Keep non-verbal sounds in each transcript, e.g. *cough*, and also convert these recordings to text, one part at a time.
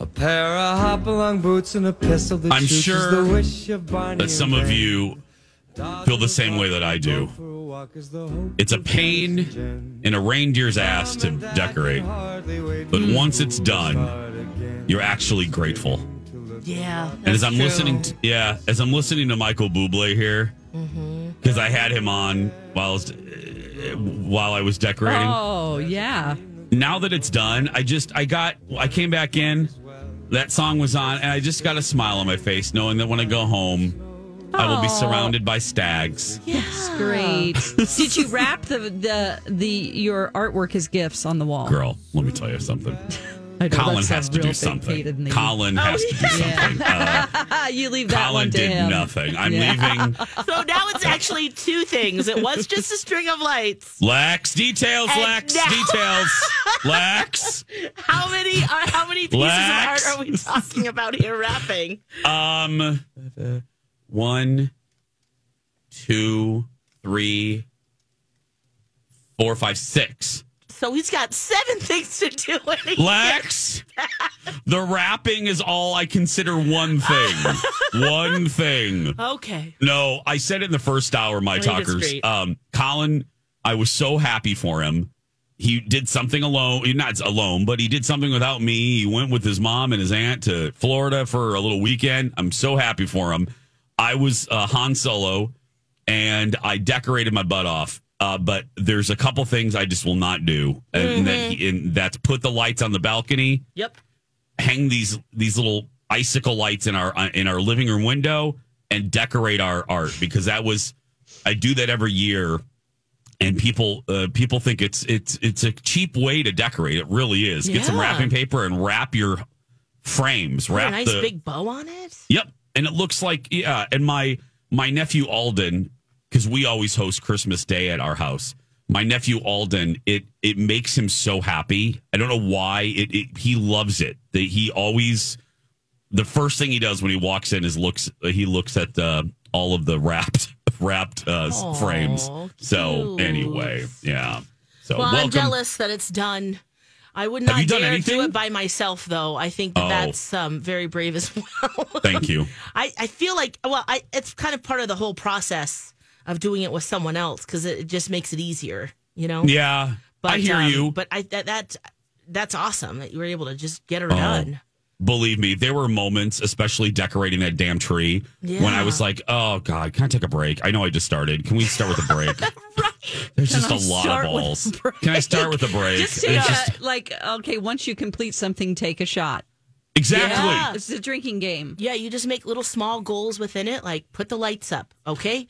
A pair of hop-along boots and a pistol that I'm sure the wish of Barney that some of you feel the same way that I do. It's a pain in a reindeer's ass to decorate, but once it's done, you're actually grateful. Yeah. And as I'm listening, to, yeah, as I'm listening to Michael Bublé here, because I had him on while I was, uh, while I was decorating. Oh, yeah. Now that it's done, I just I got I came back in, that song was on, and I just got a smile on my face, knowing that when I go home, I will be surrounded by stags. That's great. *laughs* Did you wrap the, the the your artwork as gifts on the wall? Girl, let me tell you something. I know, Colin has to do something. Colin has to do something. Uh, *laughs* you leave that Colin one to did him. nothing. I'm Yeah. leaving. *laughs* So now it's actually two things. It was just a string of lights. Lex details. And Lex now- details. *laughs* Lex. How many are how many pieces Lex. of art are we talking about here wrapping? Um, one, two, three, four, five, six. So he's got seven *laughs* things to do. in a year. Lex, the wrapping is all I consider one thing. *laughs* one thing. Okay. No, I said it in the first hour, my it's talkers. Um, Colin, I was so happy for him. He did something alone, not alone, but he did something without me. He went with his mom and his aunt to Florida for a little weekend. I'm so happy for him. I was uh, Han Solo and I decorated my butt off. Uh, but there's a couple things I just will not do, and, that he, and that's put the lights on the balcony. Yep. hang these these little icicle lights in our uh, in our living room window and decorate our art because that was I do that every year. And people uh, people think it's it's it's a cheap way to decorate. It really is. Get some wrapping paper and wrap your frames. Put a wrap nice the big bow on it. Yep. And it looks like yeah, and my my nephew Alden cuz we always host Christmas Day at our house. My nephew Alden, it it makes him so happy. I don't know why. It, it he loves it. The, he always the first thing he does when he walks in is looks he looks at uh, all of the wrapped *laughs* wrapped uh, Aw, frames. So anyway, yeah. So Well, I'm jealous that it's done. I would not dare do it by myself, though. I think that Oh. that's um, very brave as *laughs* well. Thank you. I, I feel like well, I, it's kind of part of the whole process of doing it with someone else because it just makes it easier, you know. Yeah. But, I hear um, you. But I that, that that's awesome that you were able to just get her Oh. done. believe me, there were moments, especially decorating that damn tree, when I was like, "Oh God, can I take a break?" I know I just started. Can we start with a break? *laughs* There's just a I lot of with balls. Can I start with a break? Just take a, just- like okay. Once you complete something, take a shot. exactly. Yeah. It's a drinking game. Yeah, you just make little small goals within it, like put the lights up. Okay,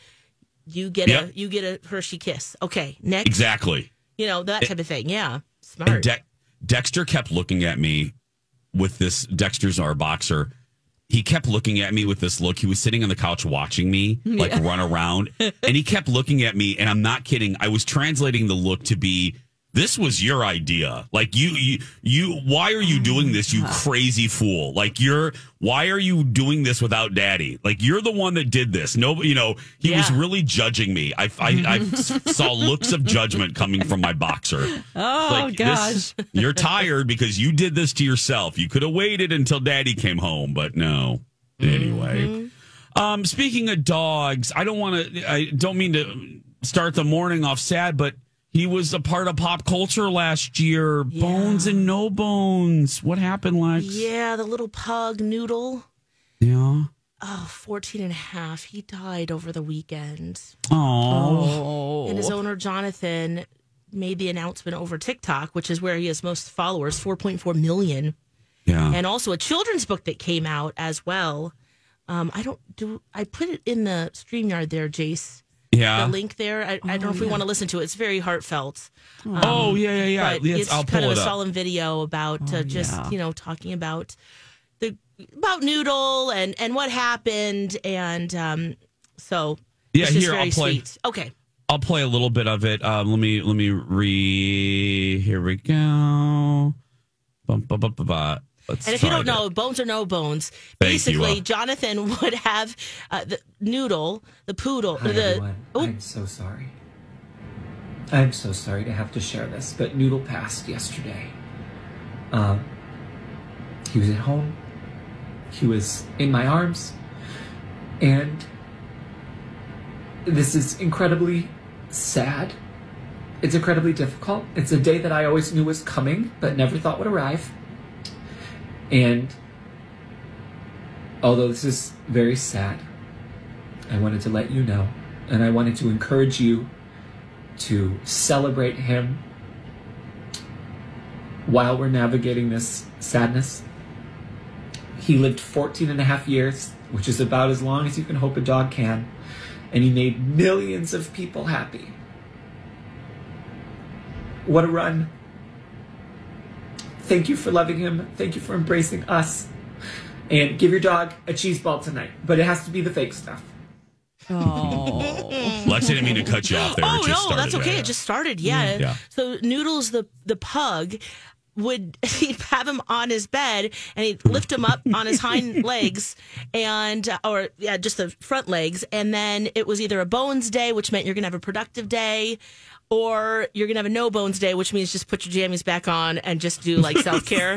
you get Yep. a you get a Hershey kiss. Okay, next, Exactly. you know that type of thing. Yeah, smart. De- Dexter kept looking at me with this. Dexter's our boxer. He kept looking at me with this look. He was sitting on the couch watching me like run around, and he kept looking at me. And I'm not kidding. I was translating the look to be. This was your idea. Like you, you, you. Why are you doing this, you crazy fool? Like you're. Why are you doing this without daddy? Like you're the one that did this. No, you know he was really judging me. I, I, I *laughs* saw looks of judgment coming from my boxer. *laughs* Oh Like, this- *laughs* you're tired because you did this to yourself. You could have waited until daddy came home, but no. Anyway. Um, speaking of dogs, I don't want to, I don't mean to start the morning off sad, but He was a part of pop culture last year. Bones and no bones. What happened, Lex? Yeah, the little pug noodle. Yeah. Oh, 14 and a half. He died over the weekend. Oh. And his owner, Jonathan, made the announcement over TikTok, which is where he has most followers 4.4 million. Yeah. And also a children's book that came out as well. Um, I don't do, I put it in the StreamYard there, Jace. Yeah. The link there. I, I don't know if we want to listen to it. It's very heartfelt. oh yeah, yeah, yeah. but Yes, it's I'll kind pull of a it up. solemn video about uh, just yeah. you know talking about the about Noodle and and what happened and um so Yeah, it's just here, very I'll play. sweet. Okay, I'll play a little bit of it. Um, let me let me re. Here we go. Bum, ba, ba, ba, ba. Let's and if you don't that. know, bones or no bones, Thank you, basically uh, Jonathan *laughs* would have uh, the Noodle, the poodle, Hi, the oh, I'm so sorry. I'm so sorry to have to share this, but Noodle passed yesterday. Um, he was at home. He was in my arms, and this is incredibly sad. It's incredibly difficult. It's a day that I always knew was coming, but never thought would arrive. And although this is very sad, I wanted to let you know, and I wanted to encourage you to celebrate him while we're navigating this sadness. He lived 14 and a half years, which is about as long as you can hope a dog can, and he made millions of people happy. What a run. Thank you for loving him. Thank you for embracing us. And give your dog a cheese ball tonight, but it has to be the fake stuff. Oh, Lex, I didn't mean to cut you off there. oh It just no, that's okay. Yeah. It just started. Yeah. Yeah. So Noodles, the the pug, would *laughs* he'd have him on his bed and he'd lift him up on his hind *laughs* legs and uh, or yeah, just the front legs, and then it was either a bones day, which meant you're gonna have a productive day. Or you're gonna have a no bones day, which means just put your jammies back on and just do like *laughs* self care.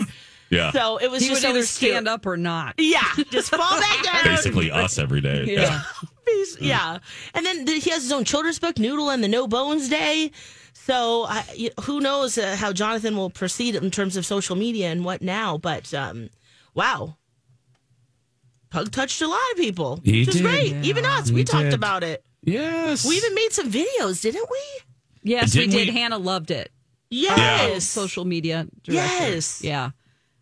Yeah. So it was he just would either stand up or not. Yeah, just fall back *laughs* down. Basically, us every day. Yeah. He's- *laughs* yeah. And then the, he has his own children's book, Noodle and the No Bones Day. So I, y- who knows uh, how Jonathan will proceed in terms of social media and what now? But um, wow, Pug touched a lot of people, He which is did. great. Even us, we He talked about it. Yes. We even made some videos, didn't we? Yes, we Didn't did. we- Hannah loved it. Yes. Social media director. Yes. Yeah.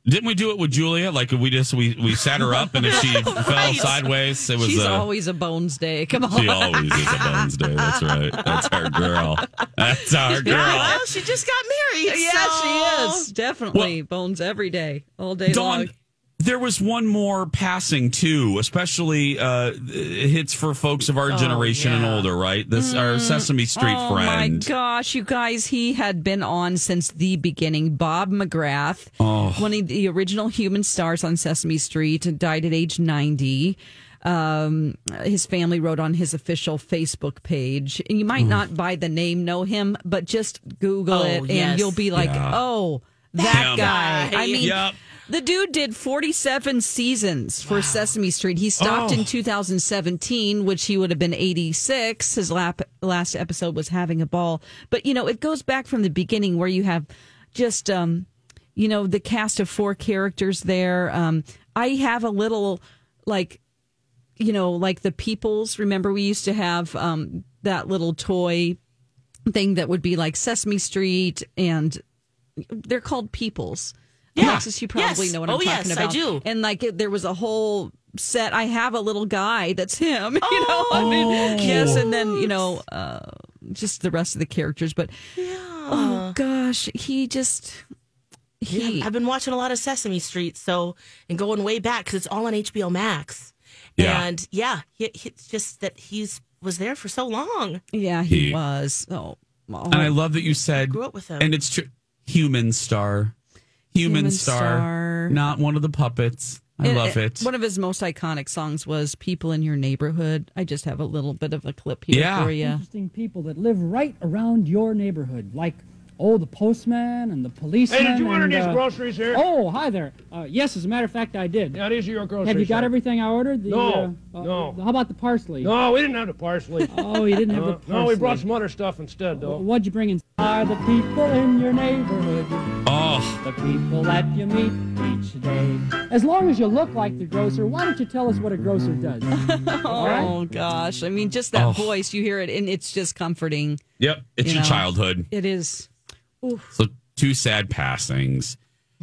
Didn't we do it with Julia? Like we just we we sat her up, and if she *laughs* fell sideways, it was She's uh, always a bones day. Come on. She always is a bones day. That's right. That's our girl. That's our girl. Well, she just got married. yeah, so- she is. Definitely. bones every day, all day Dawn, long. There was one more passing too, especially uh, hits for folks of our generation and older, right? This our Sesame Street friend. Oh my gosh, you guys, he had been on since the beginning. Bob McGrath, Oh. one of the original human stars on Sesame Street, died at age 90. Um, his family wrote on his official Facebook page. And you might not by the name know him, but just Google Oh, it and yes. you'll be like, Yeah. oh, that Him. guy. I mean, Yep. The dude did 47 seasons for Sesame Street. He stopped Oh. in 2017, which he would have been 86. His lap, last episode was Having a Ball. But, you know, it goes back from the beginning where you have just, um, you know, the cast of four characters there. Um, I have a little, like, you know, like the Peoples. Remember, we used to have um, that little toy thing that would be like Sesame Street, and they're called Peoples. Yeah. Alexis, you probably Yes. know what Oh, I'm talking yes, I do. And like, it- there was a whole set. I have a little guy that's him. *laughs* You know, I mean, yes, and then you know, uh, just the rest of the characters. But yeah. oh gosh, he just he. Yeah, I've been watching a lot of Sesame Street, so and going way back because it's all on HBO Max. Yeah. And yeah, he, he- it's just that he's was there for so long. yeah, he, He- was. Oh, oh. And I love that you said, Grew up with him. and it's true. Human star, human, Human star, star. not one of the puppets. I And, love it. One of his most iconic songs was "People in Your Neighborhood." I just have a little bit of a clip here Yeah. for you. interesting people that live right around your neighborhood, like oh, the postman and the policeman. Hey, did you order and, these uh, groceries here? Oh, hi there. Uh, yes, as a matter of fact, I did. Yeah, these are your groceries. Have you got sir. everything I ordered? The, No, uh, uh, no. How about the parsley? No, we didn't have the parsley. *laughs* Oh, you didn't have Uh, the parsley. no, we brought some other stuff instead, though. What'd you bring in? Are the people in your neighborhood Oh, the people that you meet each day? As long as you look like the grocer, why don't you tell us what a grocer does? *laughs* All right? Oh gosh, I mean, just that Oh. voice, you hear it, and it's just comforting. yep. It's You your know. childhood. It is. So two sad passings.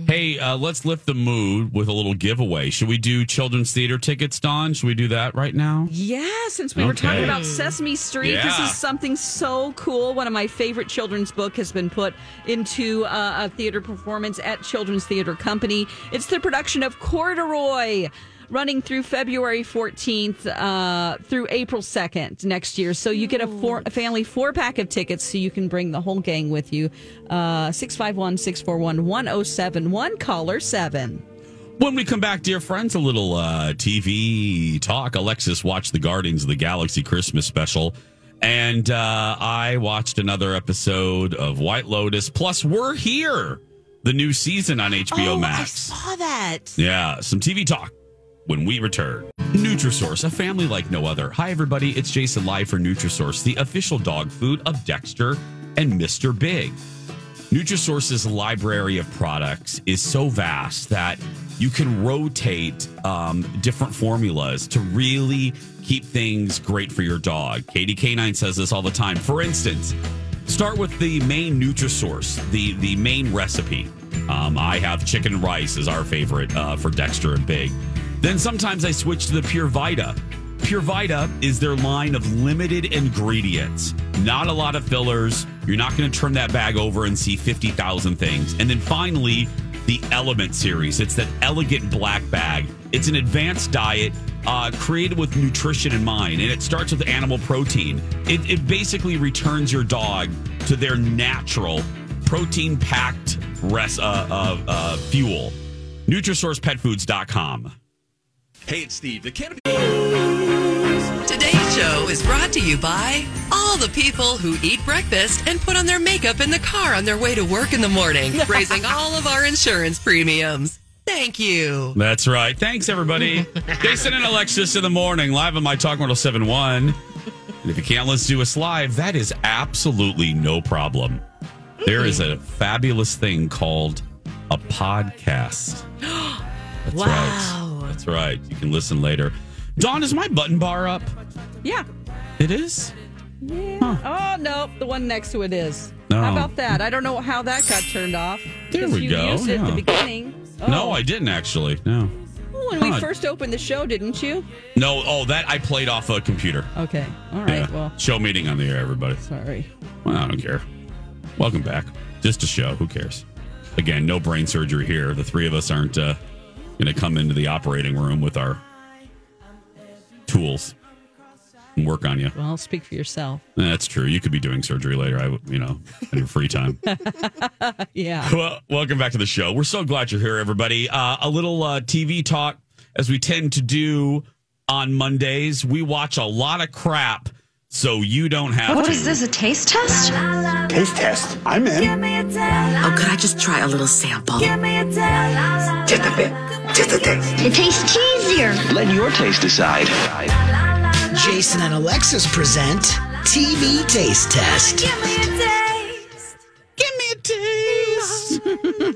Hey, uh, let's lift the mood with a little giveaway. Should we do children's theater tickets, Don? Should we do that right now? Yeah, since we were talking about Sesame Street, this is something so cool. One of my favorite children's book has been put into uh, a theater performance at Children's Theater Company. It's the production of Corduroy. Running through February 14th uh, through April 2nd next year. So you get a, four, a family four pack of tickets so you can bring the whole gang with you. Uh, 651 641 1071, caller 7. When we come back, dear friends, a little uh, TV talk. Alexis watched the Guardians of the Galaxy Christmas special, and uh, I watched another episode of White Lotus. Plus, we're here, the new season on HBO oh, Max. I saw that. Yeah, some TV talk when we return. Nutrisource, a family like no other. Hi, everybody. It's Jason live for Nutrisource, the official dog food of Dexter and Mr. Big. Nutrisource's library of products is so vast that you can rotate um, different formulas to really keep things great for your dog. Katie Canine says this all the time. For instance, start with the main Nutrisource, the the main recipe. Um, I have chicken rice is our favorite uh, for Dexter and Big. Then sometimes I switch to the Pure Vita. Pure Vita is their line of limited ingredients, not a lot of fillers. You're not going to turn that bag over and see 50,000 things. And then finally, the Element series. It's that elegant black bag. It's an advanced diet uh, created with nutrition in mind, and it starts with animal protein. It, it basically returns your dog to their natural protein packed res- uh, uh, uh, fuel. NutrisourcePetFoods.com. Hey, it's Steve. The canopy. Today's show is brought to you by all the people who eat breakfast and put on their makeup in the car on their way to work in the morning, *laughs* raising all of our insurance premiums. Thank you. That's right. Thanks, everybody. *laughs* Jason and Alexis in the morning, live on My Talk Mortal 1071. And if you can't listen to us live, that is absolutely no problem. There is a fabulous thing called a podcast. *gasps* That's Wow. right. That's right. You can listen later. Dawn, is my button bar up? Yeah. It is? Oh, no. The one next to it is. No. How about that? I don't know how that got turned off. There we you go, used it at the beginning. Oh. No, I didn't actually. No. When we first opened the show, didn't you? No, oh, that I played off a computer. Okay. All right. Yeah. Well, Show meeting on the air, everybody. sorry. Well, I don't care. Welcome back. Just a show. Who cares? Again, no brain surgery here. The three of us aren't uh, going to come into the operating room with our tools and work on you. Well, speak for yourself. That's true. You could be doing surgery later. I, you know, in your free time. *laughs* Yeah. well, welcome back to the show. We're so glad you're here, everybody. Uh, a little uh, TV talk, as we tend to do on Mondays. We watch a lot of crap, so you don't have What to. is this, a taste test? Taste test. I'm in. Oh, could I just try a little sample? Just a bit. Just a taste. It tastes cheesier. Let your taste decide. Jason and Alexis present TV Taste Test. Give me a taste.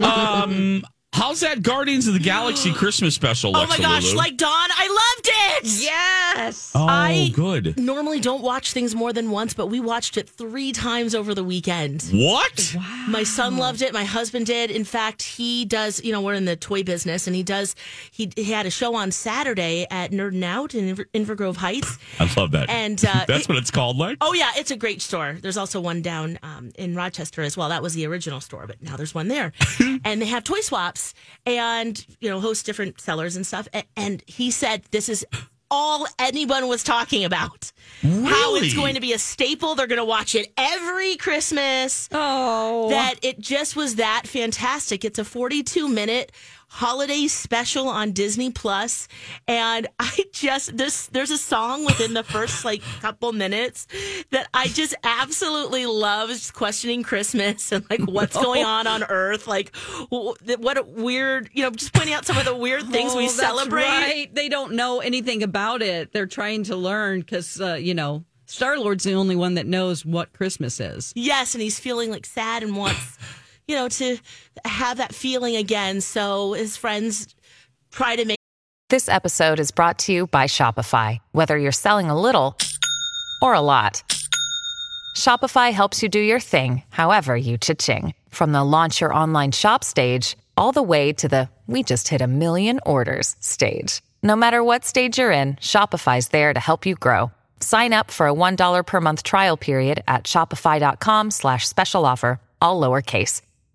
um, how's that Guardians of the Galaxy *gasps* Christmas special? Oh my gosh, Lulu? like Dawn, I loved it. Yes. oh, I- good. Normally don't watch things more than once, but we watched it three times over the weekend. What? My son loved it. My husband did. In fact, he does. You know, we're in the toy business, and he does. He, he had a show on Saturday at Nerdin' Out in Inver, Inver Grove Heights. *laughs* I love that. And, *laughs* uh, that's it- what it's called, like. Oh yeah, it's a great store. There's also one down um, in Rochester as well. That was the original store, but now there's one there, *laughs* and they have toy swaps and you know host different sellers and stuff. A- And he said this is all anyone was talking about. How it's going to be a staple. They're going to watch it every Christmas. Oh. That it just was that fantastic. It's a 42 minute holiday special on Disney Plus, and *laughs* I just this there's a song within the first like couple minutes that I just absolutely love. Questioning Christmas and like *laughs* what's going on on Earth, like what a weird, you know, just pointing out some of the weird things Oh, we celebrate. Right. They don't know anything about it. They're trying to learn because, uh, you know, Star Lord's the only one that knows what Christmas is. Yes, and he's feeling like sad and wants, you know, to have that feeling again. So his friends try to make. This episode is brought to you by Shopify. Whether you're selling a little or a lot, Shopify helps you do your thing, however you cha-ching. From the launch your online shop stage, all the way to the we just hit a million orders stage. No matter what stage you're in, Shopify's there to help you grow. Sign up for a $1 per month trial period at shopify.com slash special offer, all lowercase.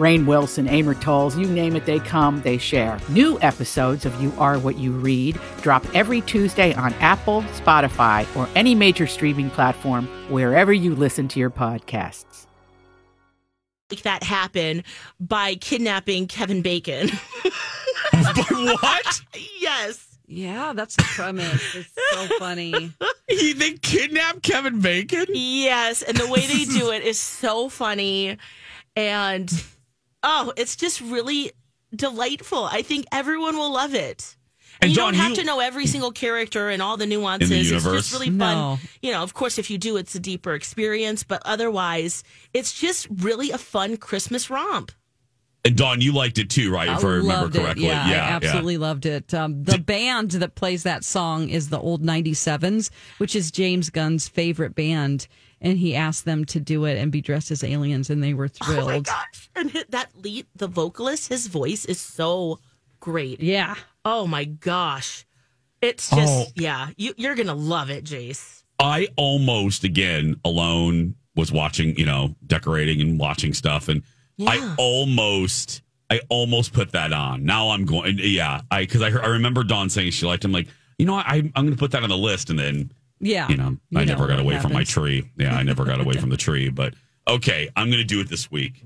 Rainn Wilson, Amor Towles, you name it, they come, they share. New episodes of You Are What You Read drop every Tuesday on Apple, Spotify, or any major streaming platform wherever you listen to your podcasts. Make that happen by kidnapping Kevin Bacon. *laughs* what? yes. Yeah, that's the premise. It's so *laughs* funny. He, they kidnapped Kevin Bacon? Yes, and the way they do it is so funny, and oh, it's just really delightful. I think everyone will love it. And, And you Dawn, don't have you- to know every single character and all the nuances. It's universe? just really fun. You know, of course, if you do, it's a deeper experience, but otherwise, it's just really a fun Christmas romp. And Dawn, you liked it too, right? If I, remember loved it. correctly. Yeah, I absolutely loved it. Um, the band that plays that song is the Old 97s, which is James Gunn's favorite band. And he asked them to do it and be dressed as aliens, and they were thrilled. *laughs* Oh my gosh! And that lead, the vocalist, his voice is so great. Yeah. Oh my gosh! It's oh. just Oh. yeah. You, you're gonna love it, Jace. I almost again alone was watching, you know, decorating and watching stuff, and I almost, I almost put that on. Now I'm going, yeah, I because I, heard- I remember Dawn saying she liked him. Like, you know, what, I I'm going to put that on the list, and then Yeah. you know, I You never got what away from my tree. Yeah, I never got away *laughs* from the tree. But okay, I'm going to do it this week.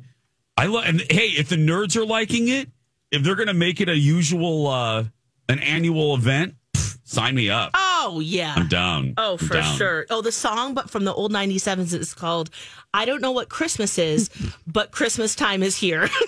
I love, and hey, if the nerds are liking it, if they're going to make it a usual, uh an annual event, pff, sign me up. Oh yeah. I'm down. Oh, I'm for down. sure. Oh, the song, but from the old 97s is called I Don't Know What Christmas Is, *laughs* but Christmas Time is Here. *laughs*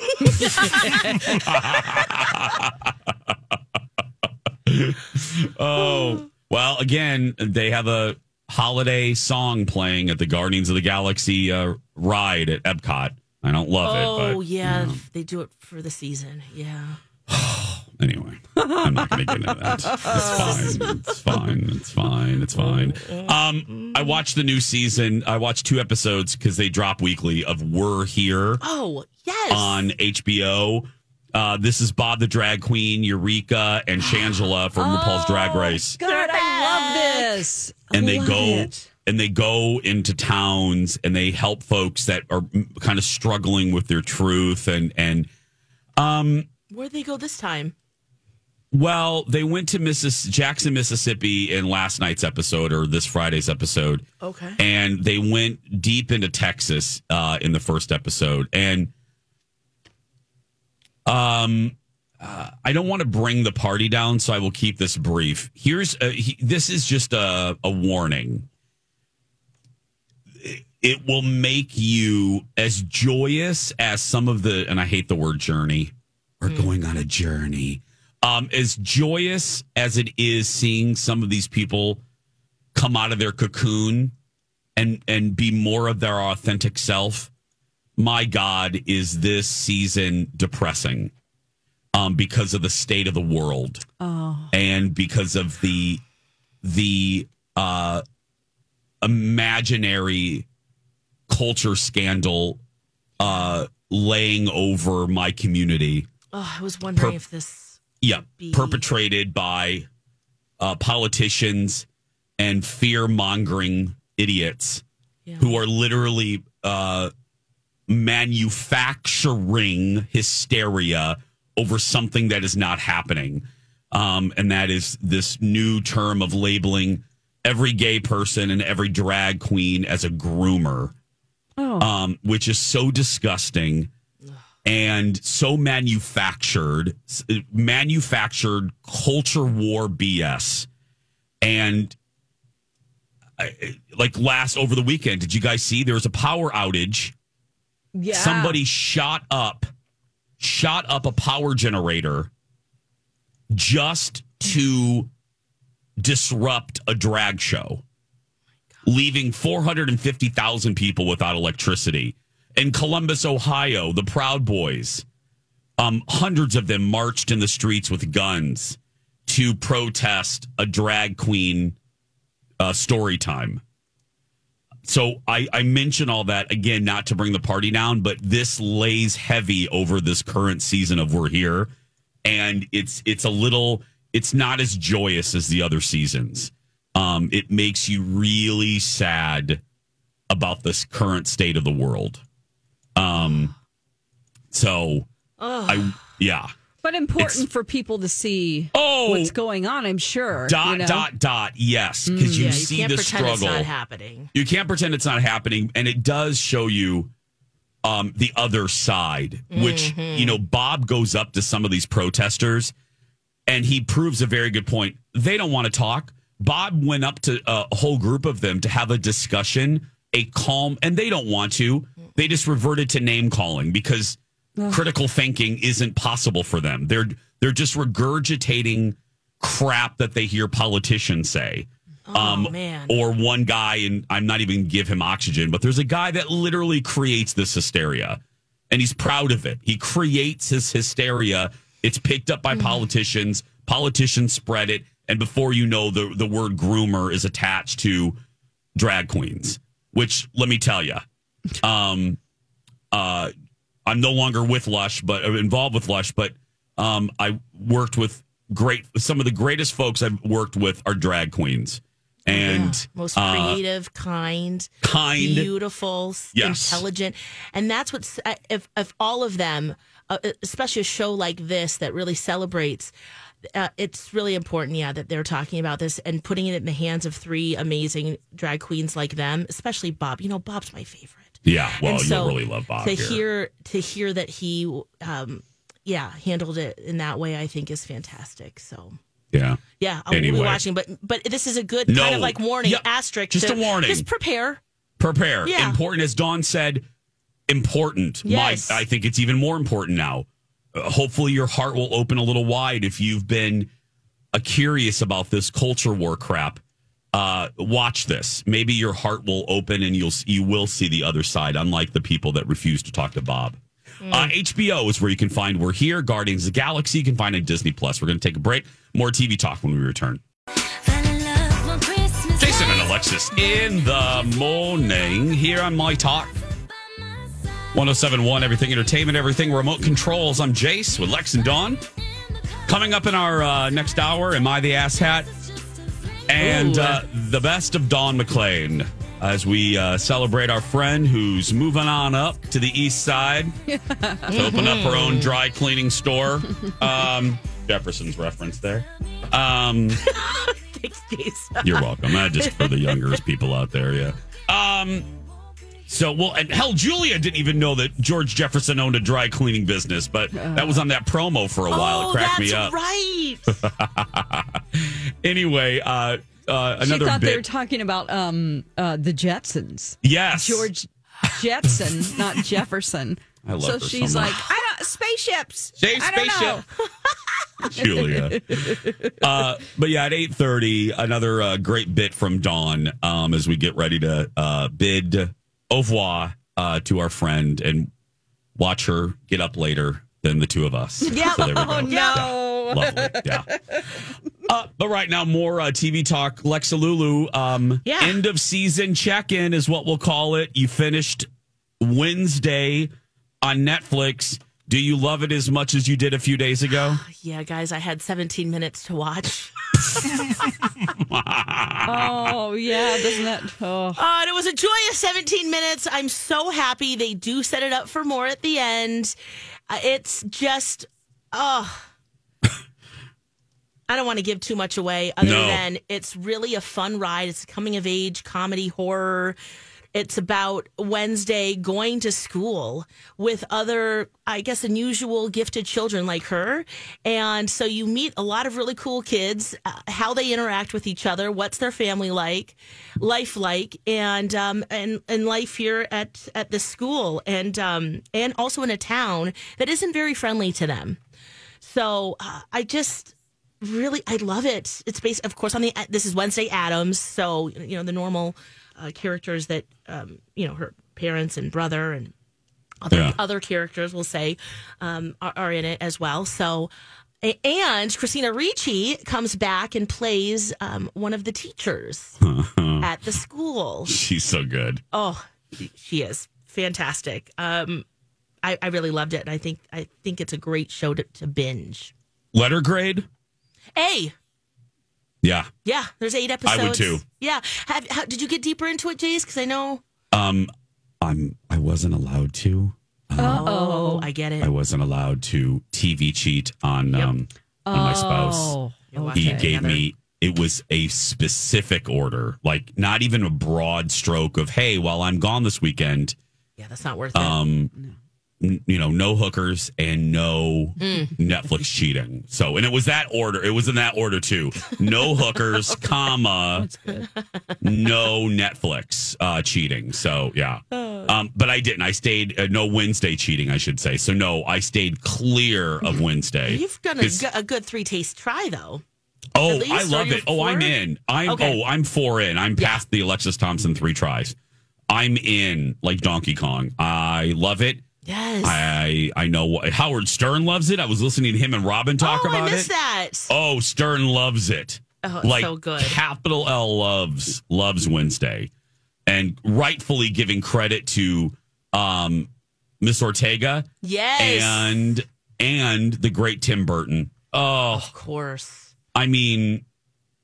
oh, well, again, they have a holiday song playing at the Guardians of the Galaxy uh, ride at Epcot. I don't love it, oh, yeah. They do it for the season. Yeah. *sighs* anyway, I'm not going to get into that. It's *laughs* fine. It's fine. It's fine. It's fine. Um, I watched the new season. I watched two episodes because they drop weekly of We're Here Oh, yes. on HBO. Uh, this is Bob the Drag Queen, Eureka, and *gasps* Shangela from RuPaul's Drag Race. God, I love this. I and they go it. and they go into towns and they help folks that are kind of struggling with their truth and and um Where'd they go this time? well they went to Missis Jackson Mississippi in last night's episode or this Friday's episode Okay. and they went deep into Texas uh in the first episode and um uh, I don't want to bring the party down, so I will keep this brief. Here's a, he, this is just a, a warning. It- will make you as joyous as some of the, and I hate the word journey. We're going on a journey. Um, as joyous as it is seeing some of these people come out of their cocoon and and be more of their authentic self. My God, is this season depressing? Um, because of the state of the world Oh. and because of the the uh imaginary culture scandal uh laying over my community Oh, I was wondering Per- if this. yeah be- perpetrated by uh politicians and fear mongering idiots who are literally uh manufacturing hysteria over something that is not happening. Um, and that is this new term of labeling every gay person and every drag queen as a groomer, Oh. um, which is so disgusting and so manufactured, manufactured culture war BS. And I- like last over the weekend, did you guys see there was a power outage? Yeah. Somebody shot up, shot up a power generator just to disrupt a drag show, leaving 450,000 people without electricity. In Columbus, Ohio, the Proud Boys, um, hundreds of them marched in the streets with guns to protest a drag queen uh, story time. So I, I mention all that again, not to bring the party down, but this lays heavy over this current season of We're Here, and it's it's a little it's not as joyous as the other seasons. Um, it makes you really sad about this current state of the world. Um, so I yeah. But important for people to see Oh! what's going on, I'm sure. Dot you know? dot dot. Yes, because Mm. you Yeah, you see can't the pretend it's not happening. You can't pretend it's not happening, and it does show you um, the other side. Which Mhm. you know, Bob goes up to some of these protesters, and he proves a very good point. They don't want to talk. Bob went up to a whole group of them to have a discussion, a calm, and they don't want to. They just reverted to name calling because critical thinking isn't possible for them. They're they're just regurgitating crap that they hear politicians say. um, man. Or one guy, and I'm not even give him oxygen, but there's a guy that literally creates this hysteria, and he's proud of it. He creates his hysteria. It's picked up by politicians. Politicians spread it, and before you know, the the word groomer is attached to drag queens. Which let me tell you, um, uh, I'm no longer with Lush, but uh, involved with Lush. But um, I worked with great. Some of the greatest folks I've worked with are drag queens, and Most uh, creative, kind, kind. beautiful, Yes. intelligent, and that's what's uh, if if all of them, uh, especially a show like this that really celebrates. Uh, it's really important, yeah, that they're talking about this and putting it in the hands of three amazing drag queens like them, especially Bob. You know, Bob's my favorite. Yeah. Well, so you'll really love Bob to here. hear to hear that he, um, yeah, handled it in that way. I think is fantastic. So yeah. yeah, I'll Anyway. be watching. But but this is a good No. kind of like warning Yeah, asterisk. just to- a warning. Just prepare. prepare. Yeah. Important, as Dawn said, important. Yes. My, I think it's even more important now. Uh, hopefully, your heart will open a little wide if you've been uh, curious about this culture war crap. Uh, watch this. Maybe your heart will open and you'll you will see the other side. Unlike the people that refuse to talk to Bob. Uh, HBO is where you can find We're Here, Guardians of the Galaxy. You can find it Disney Plus. We're going to take a break. More TV talk when we return. Jason and Alexis in the morning here on My Talk. 1071, everything entertainment, everything remote controls. I'm Jace with Lex and Dawn. Coming up in our uh, next hour, Am I the Ass Hat? And uh, the best of Dawn McLean as we uh, celebrate our friend who's moving on up to the east side *laughs* to open up her own dry cleaning store. *laughs* Um, Jefferson's reference there. Um, *laughs* Thanks, Jason. you're welcome. Uh, just for the younger people out there, yeah. Um, so well, and hell, Julia didn't even know that George Jefferson owned a dry cleaning business, but that was on that promo for a while. oh, it cracked me up. right. *laughs* Anyway, uh, uh, She another thought they were talking about um, uh, the Jetsons. Yes. George Jetson, *laughs* not Jefferson. I love so her so she's much. like, I don't spaceships. I don't know. *laughs* Julia. uh, but yeah, at eight thirty, another uh, great bit from Dawn um, as we get ready to uh, bid au revoir uh, to our friend and watch her get up later than the two of us. *laughs* Yeah. So oh no. Lovely. Yeah. *laughs* Uh, but right now, more uh, TV talk. Lexa Lulu, um, Yeah. end of season check in is what we'll call it. You finished Wednesday on Netflix. Do you love it as much as you did a few days ago? *sighs* Yeah, guys, I had 17 minutes to watch. *laughs* oh yeah, doesn't that? Oh. Uh, and it was a joyous 17 minutes. I'm so happy they do set it up for more at the end. Uh, it's just, oh, *coughs* I don't want to give too much away other No. than it's really a fun ride. It's a coming of age comedy horror. It's about Wednesday going to school with other, I guess, unusual gifted children like her. And so you meet a lot of really cool kids, uh, how they interact with each other, what's their family like, life like, and um, and and life here at at the school, and um, and also in a town that isn't very friendly to them. So uh, I just really I love it. It's based, of course, on the this is Wednesday Addams, so you know the normal uh, characters that um, you know her parents and brother and other Yeah. other characters will say um, are, are in it as well. So. And Christina Ricci comes back and plays um, one of the teachers *laughs* at the school. She's so good. Oh, she is fantastic. Um, I, I really loved it, and I think I think it's a great show to, to binge. Letter grade? A, Yeah. yeah, there's eight episodes. I would too. Yeah, Have, how, did you get deeper into it, Jace? Because I know. Um, I'm. I wasn't allowed to. Oh, I get it. I wasn't allowed to TV cheat on um on my spouse. Oh, He okay. gave me. It was a specific order, like not even a broad stroke of "Hey, while I'm gone this weekend, Yeah, that's not worth it. um, n- you know, no hookers and no Mm. Netflix cheating." So, and it was that order. It was in that order too. No *laughs* hookers, comma, no Netflix uh, cheating. So, yeah. Um, but I didn't. I stayed. Uh, no Wednesday cheating, I should say. So, no, I stayed clear of Wednesday. You've done a, go- a good three taste try though. Oh, least, I love it. Oh, I'm in. I'm Okay. oh, I'm four in. I'm past the Alexis Thompson three tries. I'm in like Donkey Kong. I love it. Yes. I I know what Howard Stern loves it. I was listening to him and Robin talk oh, about I missed it. that. Oh, Stern loves it. Oh, like so good. capital L loves loves Wednesday, and rightfully giving credit to um Miss Ortega Yes. and and the great Tim Burton. Oh, Of course. I mean,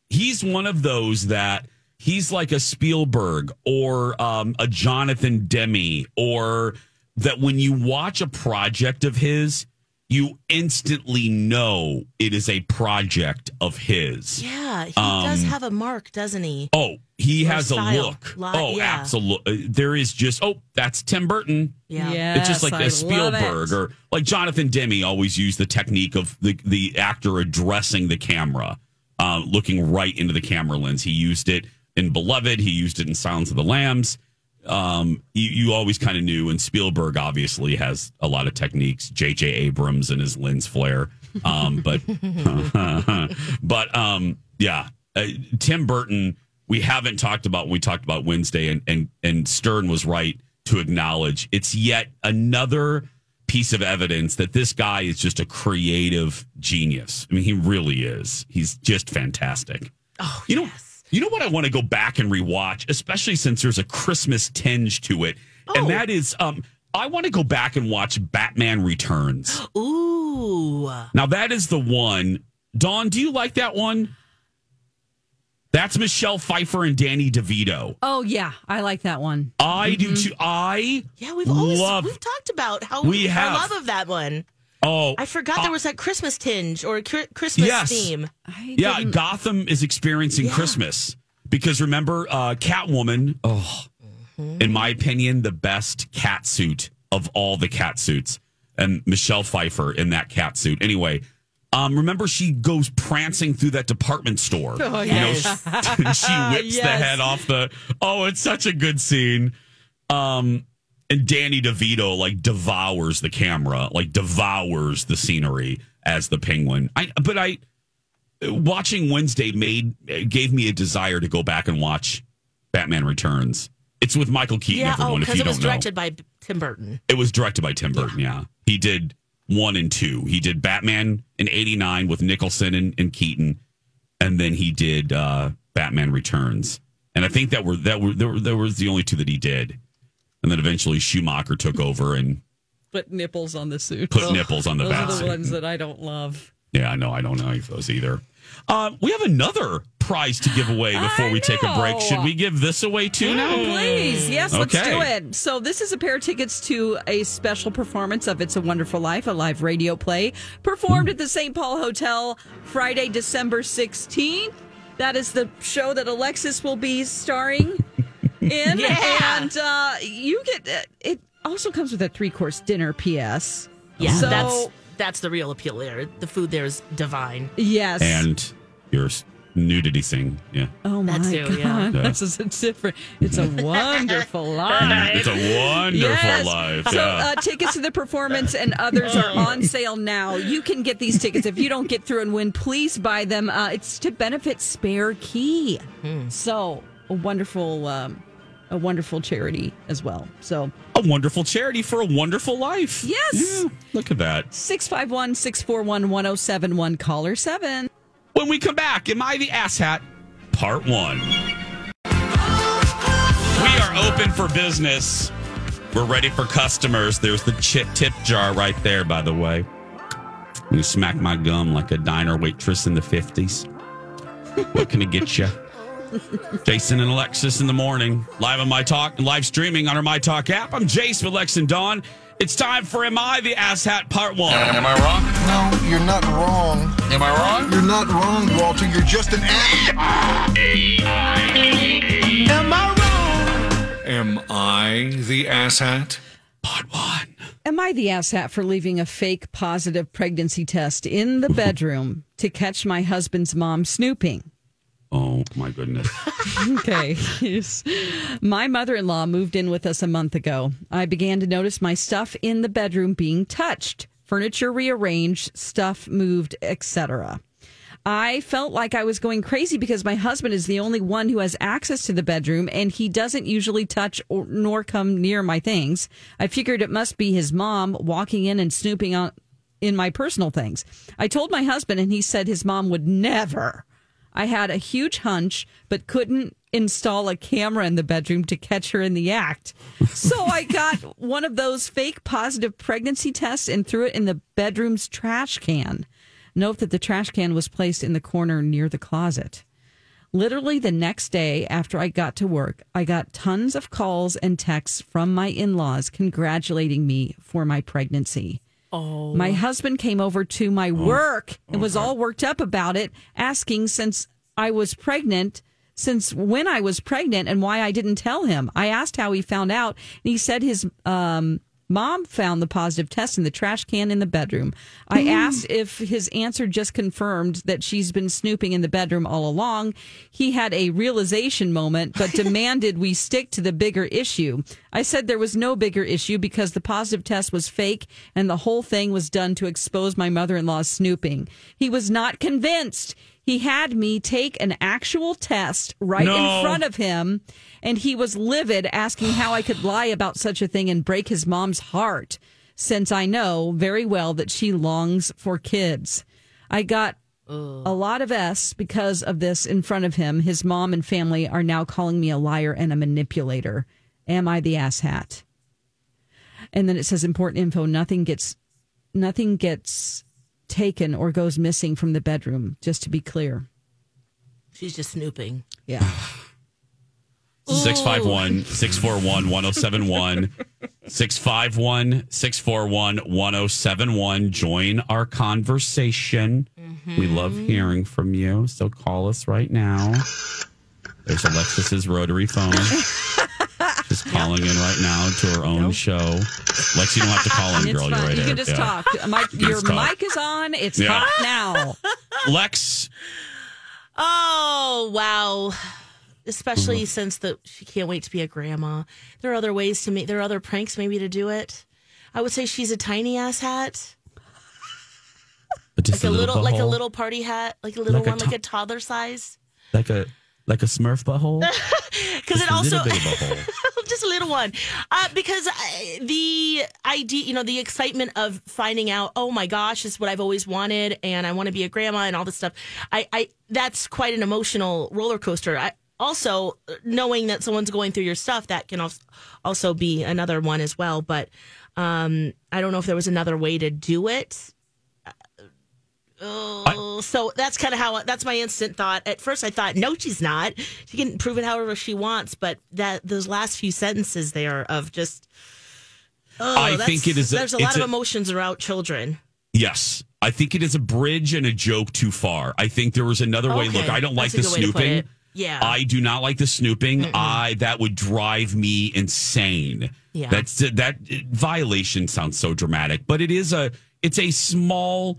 he's one of those that he's like a Spielberg or um, a Jonathan Demme, or that when you watch a project of his, you instantly know it is a project of his. Yeah, he Um, does have a mark, doesn't he? Oh, he Or has a style. look. Li- oh, yeah. absolutely. There is just oh, that's Tim Burton. Yeah. it's just like Yes, a I love Spielberg or like Jonathan Demme always used the technique of the the actor addressing the camera, uh, looking right into the camera lens. He used it in Beloved. He used it in Silence of the Lambs. Um, you, you always kind of knew, and Spielberg obviously has a lot of techniques. J.J. Abrams and his lens flare, um, but *laughs* but um, yeah, uh, Tim Burton. We haven't talked about when we talked about Wednesday, and and and Stern was right to acknowledge it's yet another piece of evidence that this guy is just a creative genius. I mean, he really is. He's just fantastic. Oh, You know, you know what I want to go back and rewatch, especially since there's a Christmas tinge to it, Oh. and that is, um, I want to go back and watch Batman Returns. *gasps* Ooh. Now that is the one. Dawn, do you like that one? That's Michelle Pfeiffer and Danny DeVito. Oh yeah, I like that one. I do too. I Yeah, we've always love. we've talked about how We our have. love of that one. Oh, I forgot uh, there was that Christmas tinge or cri- Christmas Yes. theme. I Yeah, didn't- Gotham is experiencing Yeah. Christmas because remember, uh, Catwoman. Oh, Mm-hmm. in my opinion, the best cat suit of all the cat suits, and Michelle Pfeiffer in that cat suit. Anyway, um, remember she goes prancing through that department store. Oh, You know, yes. *laughs* she whips the *laughs* head off the. Oh, it's such a good scene. Um, and Danny DeVito like devours the camera, like devours the scenery as the penguin. I but I watching Wednesday made gave me a desire to go back and watch Batman Returns. It's with Michael Keaton, yeah, oh, everyone. if because it was don't know, directed by Tim Burton. it was directed by Tim Burton. Yeah, he did one and two. He did Batman in '89 with Nicholson and, and Keaton, and then he did uh, Batman Returns. And I think that were that were there, were there was the only two that he did. And then eventually Schumacher took over and Put nipples on the suit. Put nipples on the Those the ones that I don't love. Yeah, no, I don't like those either. Uh, we have another prize to give away before we take a break. Should we give this away too now? Please, yes, let's do it. So, this is a pair of tickets to a special performance of It's a Wonderful Life, a live radio play performed at the St. Paul Hotel Friday, December 16th. That is the show that Alexis will be starring in. Yeah. And uh, you get uh, it, also comes with a three course dinner, P.S. Yeah, So, that's that's the real appeal there. The food there is divine. yes. And your nudity thing. Yeah. Oh my That too, god, yeah. *laughs* this is a different. It's a wonderful *laughs* life. It's a wonderful Yes. life. So yeah. uh, tickets to the performance and others are on *laughs* sale now. You can get these tickets if you don't get through and win. Please buy them. Uh, it's to benefit Spare Key. So a wonderful, um, a wonderful charity as well. So a wonderful charity for a wonderful life. Yes. Yeah, look at that. 651 641 1071, caller 7. When we come back, Am I the Asshat? Part one. We are open for business. We're ready for customers. There's the chip tip jar right there, by the way. You smack my gum like a diner waitress in the 50s. What can I get you? Jason and Alexis in the morning, live on My Talk, and live streaming on our My Talk app. I'm Jace with Lex and Dawn. It's time for Am I the Asshat Part 1. Am I wrong? No, you're not wrong. Am I wrong? You're not wrong, Walter. You're just an ass. Am I wrong? Am I the asshat? Part 1. Am I the asshat for leaving a fake positive pregnancy test in the bedroom to catch my husband's mom snooping? Oh, my goodness. *laughs* okay. Yes. My mother in law moved in with us a month ago. I began to notice my stuff in the bedroom being touched, furniture rearranged, stuff moved, etc. I felt like I was going crazy because my husband is the only one who has access to the bedroom and he doesn't usually touch or nor come near my things. I figured it must be his mom walking in and snooping on in my personal things. I told my husband and he said his mom would never. I had a huge hunch, but couldn't install a camera in the bedroom to catch her in the act. So I *laughs* got one of those fake positive pregnancy tests and threw it in the bedroom's trash can. Note that the trash can was placed in the corner near the closet. Literally the next day after I got to work, I got tons of calls and texts from my in laws congratulating me for my pregnancy. Oh. My husband came over to my work and was all worked up about it, asking since I was pregnant, since when I was pregnant and why I didn't tell him. I asked how he found out, and he said his um, mom found the positive test in the trash can in the bedroom. I mm-hmm. asked if his answer just confirmed that she's been snooping in the bedroom all along. He had a realization moment, but *laughs* demanded we stick to the bigger issue. I said there was no bigger issue because the positive test was fake and the whole thing was done to expose my mother in law's snooping. He was not convinced. He had me take an actual test right No. in front of him, and he was livid, asking how I could lie about such a thing and break his mom's heart, since I know very well that she longs for kids. I got a lot of S because of this in front of him. His mom and family are now calling me a liar and a manipulator. Am I the asshat? And then it says important info. Nothing gets, nothing gets taken or goes missing from the bedroom. Just to be clear. She's just snooping. Yeah. *sighs* 651 641 1071. 651 641 1071. Join our conversation. Mm-hmm. We love hearing from you. So call us right now. There's Alexis's rotary phone. *laughs* She's calling in right now to her own show. Lex, you don't have to call in, girl. You're fine. right you there. can just Yeah. talk. Mike, You your just talk. mic is on. It's Yeah. hot now. Lex, Oh wow! Especially Mm-hmm. since the she can't wait to be a grandma. There are other ways to make. There are other pranks maybe to do it. I would say she's a tiny ass hat, just like a little, like a little party hat, like a little Like a one, like a toddler size. like a like a Smurf butthole. *laughs* Because it also little bit of a *laughs* hole. just a little one uh, because uh, the idea you know the excitement of finding out oh my gosh this is what i've always wanted and i want to be a grandma and all this stuff i, I that's quite an emotional roller coaster I, also knowing that someone's going through your stuff that can als- also be another one as well but Um, I don't know if there was another way to do it. Oh, so that's kind of how that's my instant thought. At first, I thought, no, she's not. She can prove it however she wants. But that those last few sentences there of just, oh, I think it is a- there's a lot it's of a- emotions around children. Yes. I think it is a bridge and a joke too far. I think there was another way. Look, I don't like that's the a to put snooping. Yeah. I do not like the snooping. I that would drive me insane. Yeah. That's that violation sounds so dramatic, but it is a it's a small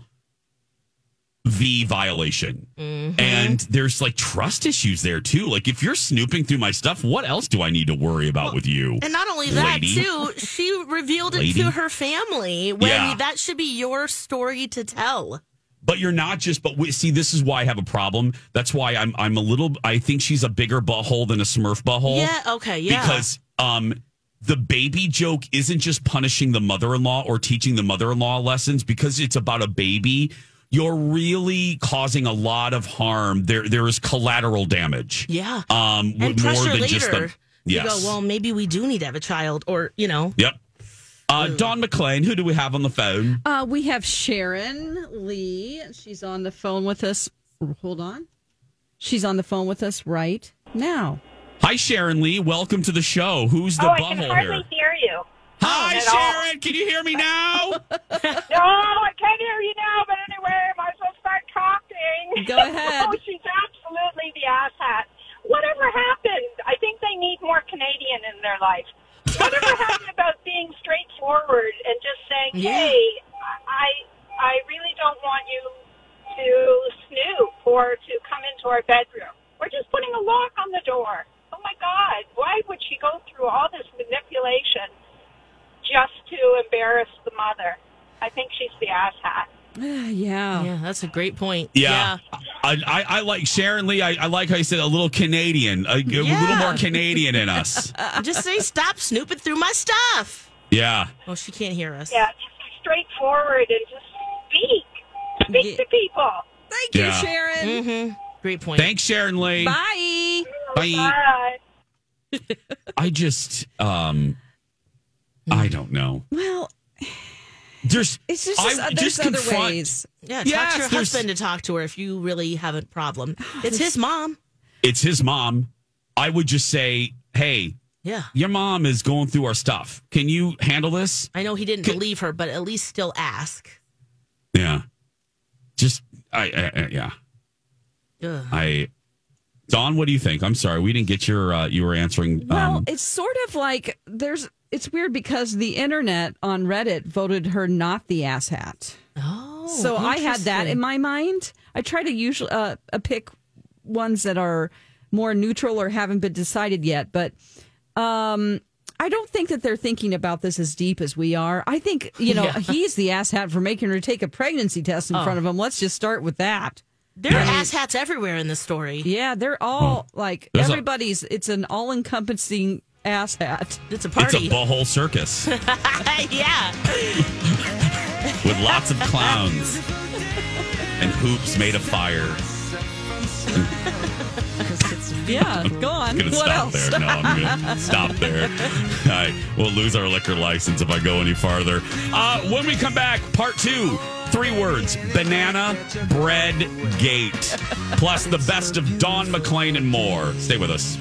V violation. Mm-hmm. And there's like trust issues there too. Like if you're snooping through my stuff, what else do I need to worry about with you? And not only that, lady? too, she revealed it to her family when Yeah. that should be your story to tell. But you're not just. But we, see, this is why I have a problem. That's why I'm. I'm a little. I think she's a bigger butthole than a Smurf butthole. Yeah, okay, yeah. Because um, the baby joke isn't just punishing the mother-in-law or teaching the mother-in-law lessons because it's about a baby. You're really causing a lot of harm. There, there is collateral damage. Yeah. Um, and more pressure than later. just the. You Yes. go, well, maybe we do need to have a child, or you know, Yep. Uh, Don McLean, who do we have on the phone? Uh, we have Sharon Lee. She's on the phone with us. Hold on. She's on the phone with us right now. Hi, Sharon Lee. Welcome to the show. Who's the oh, I can hardly here? hear you. Hi, At all. Sharon. Can you hear me now? *laughs* no, I can't hear you now, but Go *laughs* oh, ahead. oh, she's absolutely the asshat. Whatever happened? I think they need more Canadian in their life. Whatever *laughs* happened about being straightforward and just saying, Yeah. hey, I, I really don't want you to snoop or to come into our bedroom. We're just putting a lock on the door. Oh my God, why would she go through all this manipulation just to embarrass the mother? I think she's the asshat. yeah. Yeah, that's a great point. Yeah. I, I, I like Sharon Lee. I, I like how you said a little Canadian, a, a little more Canadian in us. *laughs* Just say, stop snooping through my stuff. Yeah. Oh, she can't hear us. Yeah, just be straightforward and just speak. Speak to people. Thank Yeah. Sharon. Mm-hmm. Great point. Thanks, Sharon Lee. Bye. Bye. Bye. I just, um. I don't know. Well, There's, it's just, I uh, there's just other confront- ways. Yeah, talk Yes, to your husband to talk to her if you really have a problem. *sighs* It's his mom. It's his mom. I would just say, hey, Yeah. your mom is going through our stuff. Can you handle this? I know he didn't believe her, but at least still ask. Yeah. Just, I, I, I yeah. Ugh. I, Dawn, what do you think? I'm sorry, we didn't get your. Uh, you were answering. Well, Um, it's sort of like there's. It's weird because the internet on Reddit voted her not the asshat. Oh, so I had that in my mind. I try to usually uh, uh, pick ones that are more neutral or haven't been decided yet, but um, I don't think that they're thinking about this as deep as we are. I think you know *laughs* Yeah. he's the asshat for making her take a pregnancy test in Oh. front of him. Let's just start with that. There are ass hats everywhere in this story. Yeah, they're all like There's a- everybody's. it's an all-encompassing ass hat. It's a party. it's a party. butthole circus *laughs* yeah. with lots of clowns and hoops made of fire. Yeah, go on. I'm gonna what stop else? there. No, I'm gonna stop there. *laughs* All right, we'll lose our liquor license if I go any farther. Uh, when we come back, part two. Three words: banana bread gate. Plus the best of Don McLean and more. Stay with us.